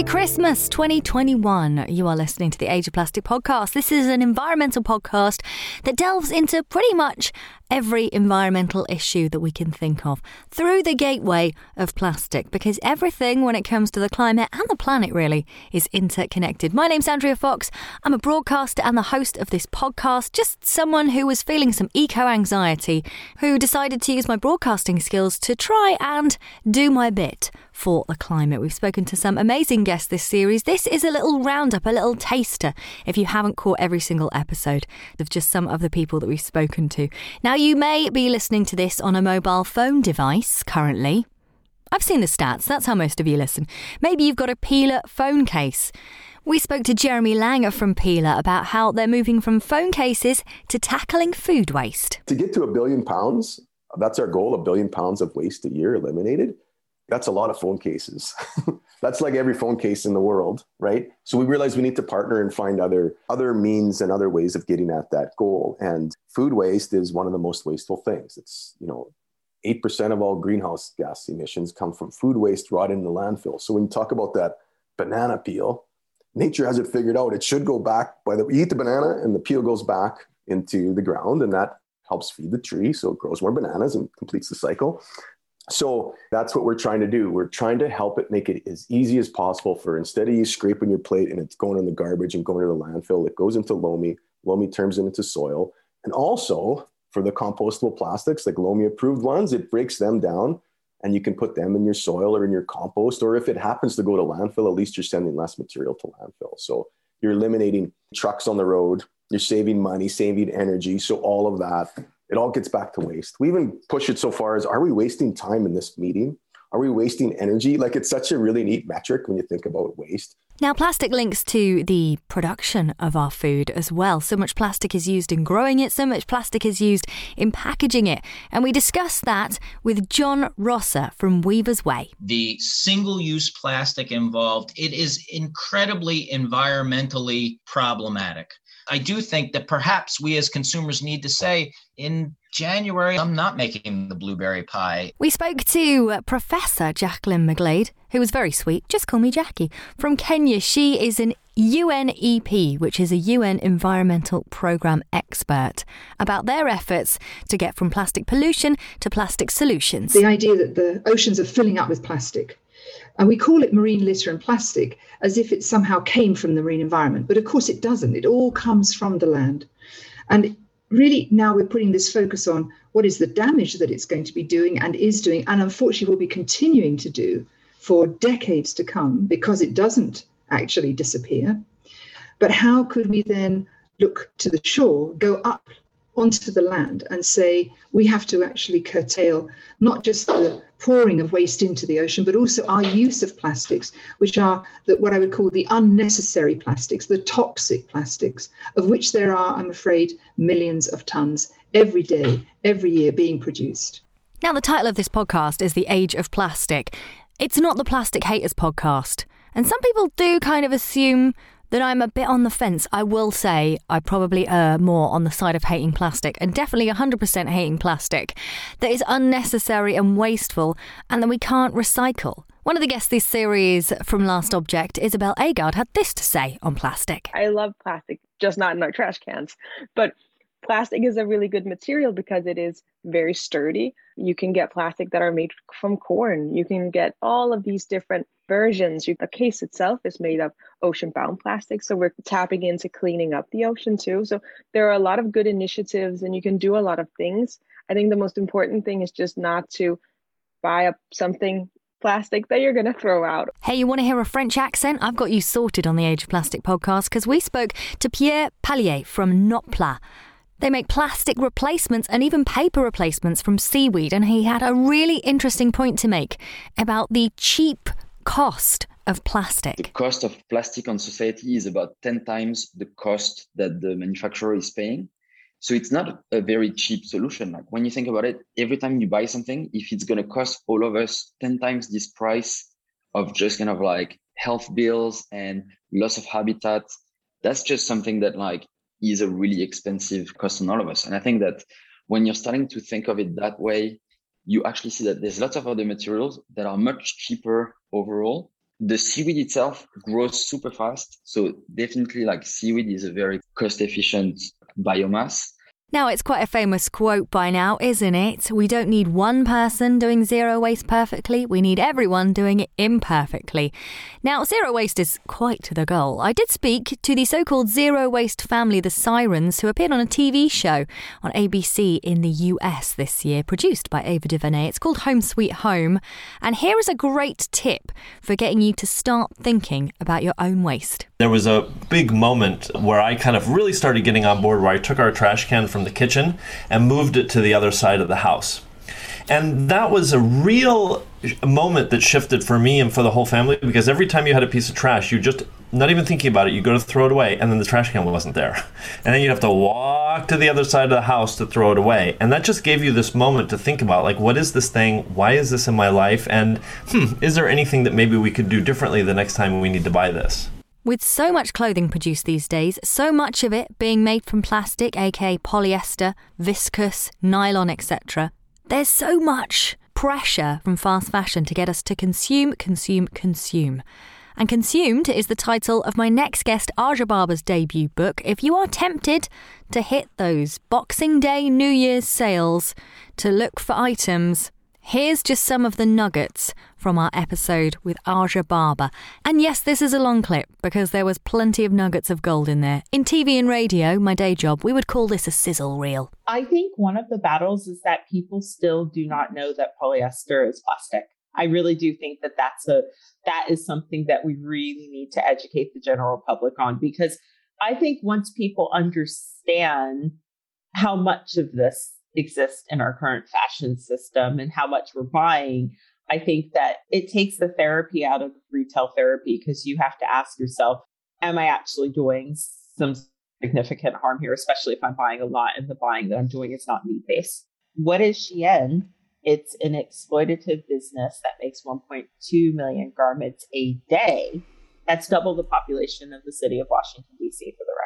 Merry Christmas 2021. You are listening to the Age of Plastic podcast. This is an environmental podcast that delves into pretty much every environmental issue that we can think of through the gateway of plastic because everything when it comes to the climate and the planet really is interconnected. My name's Andrea Fox. I'm a broadcaster and the host of this podcast, just someone who was feeling some eco anxiety who decided to use my broadcasting skills to try and do my bit for the climate. We've spoken to some amazing guests this series. This is a little roundup, a little taster, if you haven't caught every single episode of just some of the people that we've spoken to. Now, you may be listening to this on a mobile phone device currently. I've seen the stats, that's how most of you listen. Maybe you've got a Pela phone case. We spoke to Jeremy Langer from Pela about how they're moving from phone cases to tackling food waste. To get to a billion pounds, that's our goal a billion pounds of waste a year eliminated that's a lot of phone cases. that's like every phone case in the world, right? So we realize we need to partner and find other other means and other ways of getting at that goal. And food waste is one of the most wasteful things. It's, you know, 8% of all greenhouse gas emissions come from food waste rotted in the landfill. So when you talk about that banana peel, nature has it figured out. It should go back by the you eat the banana and the peel goes back into the ground and that helps feed the tree so it grows more bananas and completes the cycle so that's what we're trying to do. We're trying to help it make it as easy as possible for instead of you scraping your plate and it's going in the garbage and going to the landfill, it goes into Lomi. Lomi turns it into soil. And also for the compostable plastics, like Lomi approved ones, it breaks them down and you can put them in your soil or in your compost. Or if it happens to go to landfill, at least you're sending less material to landfill. So you're eliminating trucks on the road, you're saving money, saving energy. So all of that it all gets back to waste. We even push it so far as are we wasting time in this meeting? Are we wasting energy? Like it's such a really neat metric when you think about waste. Now, plastic links to the production of our food as well. So much plastic is used in growing it, so much plastic is used in packaging it. And we discuss that with John Rosser from Weaver's Way. The single use plastic involved, it is incredibly environmentally problematic. I do think that perhaps we as consumers need to say in January, I'm not making the blueberry pie. We spoke to uh, Professor Jacqueline McGlade, who was very sweet. Just call me Jackie. From Kenya, she is an UNEP, which is a UN environmental program expert, about their efforts to get from plastic pollution to plastic solutions. The idea that the oceans are filling up with plastic and we call it marine litter and plastic as if it somehow came from the marine environment. But of course, it doesn't. It all comes from the land. And really, now we're putting this focus on what is the damage that it's going to be doing and is doing, and unfortunately will be continuing to do for decades to come because it doesn't actually disappear. But how could we then look to the shore, go up onto the land and say we have to actually curtail not just the pouring of waste into the ocean, but also our use of plastics, which are the, what I would call the unnecessary plastics, the toxic plastics, of which there are, I'm afraid, millions of tons every day, every year being produced. Now, the title of this podcast is The Age of Plastic. It's not the Plastic Haters podcast. And some people do kind of assume that I'm a bit on the fence. I will say I probably err more on the side of hating plastic and definitely 100% hating plastic that is unnecessary and wasteful and that we can't recycle. One of the guests this series from Last Object, Isabel Aagaard, had this to say on plastic. I love plastic, just not in our trash cans. But plastic is a really good material because it is very sturdy. You can get plastic that are made from corn. You can get all of these different versions. The case itself is made of ocean bound plastic. So we're tapping into cleaning up the ocean too. So there are a lot of good initiatives and you can do a lot of things. I think the most important thing is just not to buy up something plastic that you're going to throw out. Hey, you want to hear a French accent? I've got you sorted on the Age of Plastic podcast because we spoke to Pierre Paslier from Notpla. They make plastic replacements and even paper replacements from seaweed, and he had a really interesting point to make about the cheap cost of plastic? The cost of plastic on society is about 10 times the cost that the manufacturer is paying. So it's not a very cheap solution. Like when you think about it, every time you buy something, if it's going to cost all of us 10 times this price of just kind of like health bills and loss of habitat, that's just something that like is a really expensive cost on all of us. And I think that when you're starting to think of it that way, you actually see that there's lots of other materials that are much cheaper overall the seaweed itself grows super fast. So definitely like seaweed is a very cost efficient biomass. Now, it's quite a famous quote by now, isn't it? We don't need one person doing zero waste perfectly, we need everyone doing it imperfectly. Now, zero waste is quite the goal. I did speak to the so called zero waste family, the Sirens, who appeared on a TV show on ABC in the US this year, produced by Ava DuVernay. It's called Home Sweet Home. And here is a great tip for getting you to start thinking about your own waste. There was a big moment where I kind of really started getting on board where I took our trash can from the kitchen and moved it to the other side of the house. And that was a real moment that shifted for me and for the whole family because every time you had a piece of trash, you just not even thinking about it, you go to throw it away, and then the trash can wasn't there. And then you'd have to walk to the other side of the house to throw it away. And that just gave you this moment to think about like, what is this thing? Why is this in my life? And hmm, is there anything that maybe we could do differently the next time we need to buy this? With so much clothing produced these days, so much of it being made from plastic, aka polyester, viscose, nylon, etc., there's so much pressure from fast fashion to get us to consume, consume, consume. And Consumed is the title of my next guest, Aja Barber's debut book. If you are tempted to hit those Boxing Day, New Year's sales to look for items, Here's just some of the nuggets from our episode with Aja Barber. And yes, this is a long clip because there was plenty of nuggets of gold in there. In TV and radio, my day job, we would call this a sizzle reel. I think one of the battles is that people still do not know that polyester is plastic. I really do think that that's a that is something that we really need to educate the general public on because I think once people understand how much of this exist in our current fashion system and how much we're buying, I think that it takes the therapy out of retail therapy because you have to ask yourself, am I actually doing some significant harm here, especially if I'm buying a lot and the buying that I'm doing is not need based? What is Shein? It's an exploitative business that makes 1.2 million garments a day. That's double the population of the city of Washington, D.C., for the.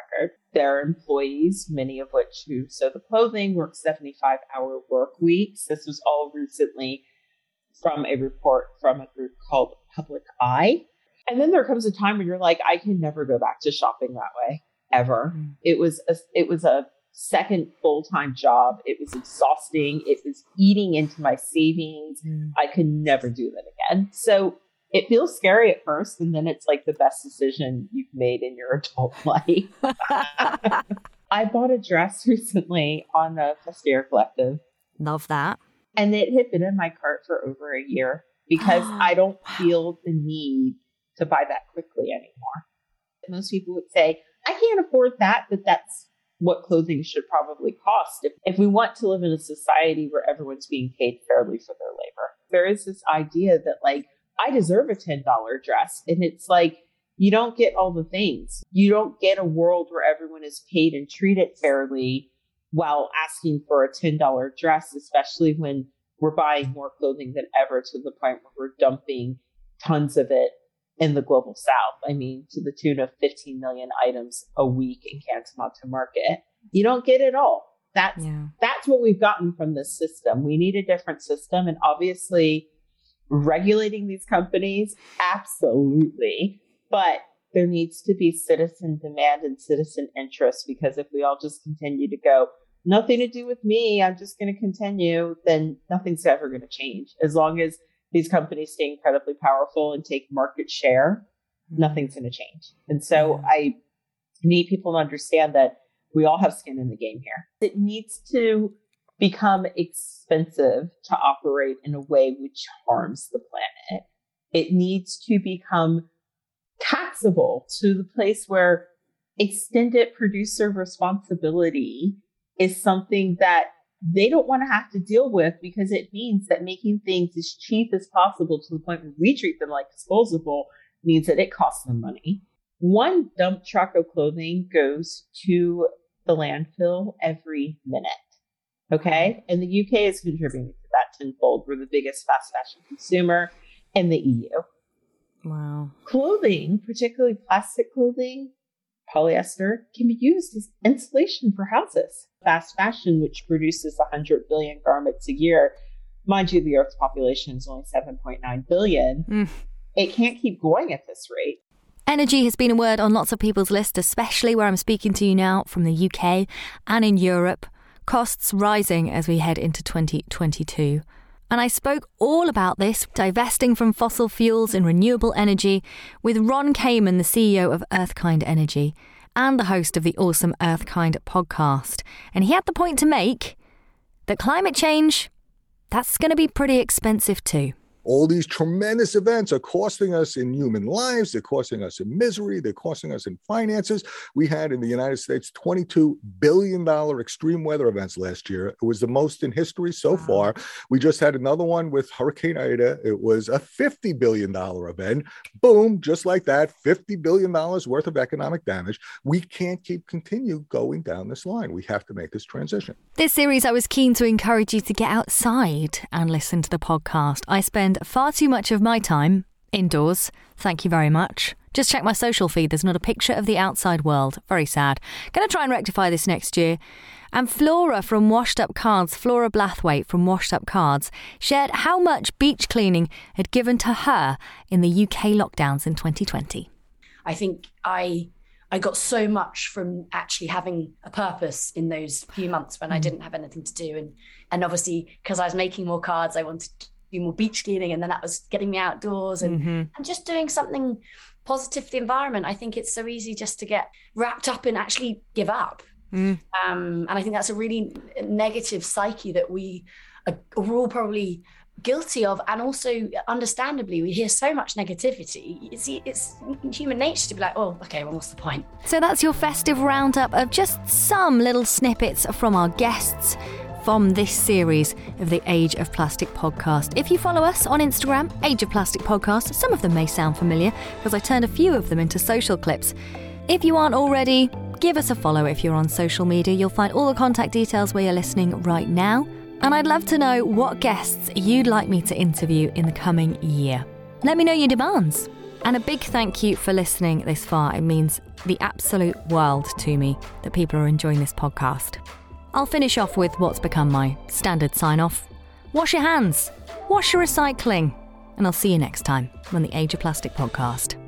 Their employees, many of which who sew the clothing, work 75 hour work weeks. This was all recently from a report from a group called Public Eye. And then there comes a time when you're like, I can never go back to shopping that way ever. Mm. It was a, it was a second full time job. It was exhausting. It was eating into my savings. Mm. I could never do that again. So it feels scary at first, and then it's like the best decision you've made in your adult life. I bought a dress recently on the Vestiaire Collective. Love that. And it had been in my cart for over a year because I don't feel the need to buy that quickly anymore. Most people would say, I can't afford that, but that's what clothing should probably cost if, if we want to live in a society where everyone's being paid fairly for their labor. There is this idea that, like, I deserve a $10 dress. And it's like, you don't get all the things. You don't get a world where everyone is paid and treated fairly while asking for a $10 dress, especially when we're buying more clothing than ever to the point where we're dumping tons of it in the global south. I mean, to the tune of 15 million items a week in Canton to market. You don't get it all. That's yeah. that's what we've gotten from this system. We need a different system. And obviously regulating these companies? Absolutely. But there needs to be citizen demand and citizen interest because if we all just continue to go, nothing to do with me, I'm just going to continue, then nothing's ever going to change. As long as these companies stay incredibly powerful and take market share, mm-hmm. nothing's going to change. And so. I need people to understand that we all have skin in the game here. It needs to become expensive to operate in a way which harms the planet. It needs to become taxable to the place where extended producer responsibility is something that they don't want to have to deal with because it means that making things as cheap as possible to the point where we treat them like disposable means that it costs them money. One dump truck of clothing goes to the landfill every minute. Okay. And the UK is contributing to that tenfold. We're the biggest fast fashion consumer in the EU. Wow. Clothing, particularly plastic clothing, polyester, can be used as insulation for houses. Fast fashion, which produces 100 billion garments a year, mind you, the Earth's population is only 7.9 billion. Mm. it can't keep going at this rate. Energy has been a word on lots of people's lists, especially where I'm speaking to you now from the UK and in Europe. Costs rising as we head into 2022. And I spoke all about this, divesting from fossil fuels and renewable energy, with Ron Kamen, the CEO of Earthkind Energy and the host of the awesome Earthkind podcast. And he had the point to make that climate change, that's going to be pretty expensive too all these tremendous events are costing us in human lives. They're costing us in misery. They're costing us in finances. We had in the United States $22 billion extreme weather events last year. It was the most in history so far. We just had another one with Hurricane Ida. It was a $50 billion event. Boom, just like that, $50 billion worth of economic damage. We can't keep continue going down this line. We have to make this transition. This series, I was keen to encourage you to get outside and listen to the podcast. I spend spend far too much of my time indoors. Thank you very much. Just check my social feed. There's not a picture of the outside world. Very sad. Going to try and rectify this next year. And Flora from Washed Up Cards, Flora Blathwayt from Washed Up Cards, shared how much beach cleaning had given to her in the UK lockdowns in 2020. I think I I got so much from actually having a purpose in those few months when I mm. didn't have anything to do, and and obviously because I was making more cards, I wanted do more beach cleaning and then that was getting me outdoors and, mm-hmm. and just doing something positive for the environment. I think it's so easy just to get wrapped up and actually give up. Mm. Um, and I think that's a really negative psyche that we are, are all probably guilty of and also understandably we hear so much negativity it's, it's human nature to be like oh okay well what's the point so that's your festive roundup of just some little snippets from our guests from this series of the Age of Plastic podcast. If you follow us on Instagram, Age of Plastic podcast, some of them may sound familiar because I turned a few of them into social clips. If you aren't already, give us a follow if you're on social media. You'll find all the contact details where you're listening right now. And I'd love to know what guests you'd like me to interview in the coming year. Let me know your demands. And a big thank you for listening this far. It means the absolute world to me that people are enjoying this podcast. I'll finish off with what's become my standard sign off wash your hands, wash your recycling, and I'll see you next time on the Age of Plastic podcast.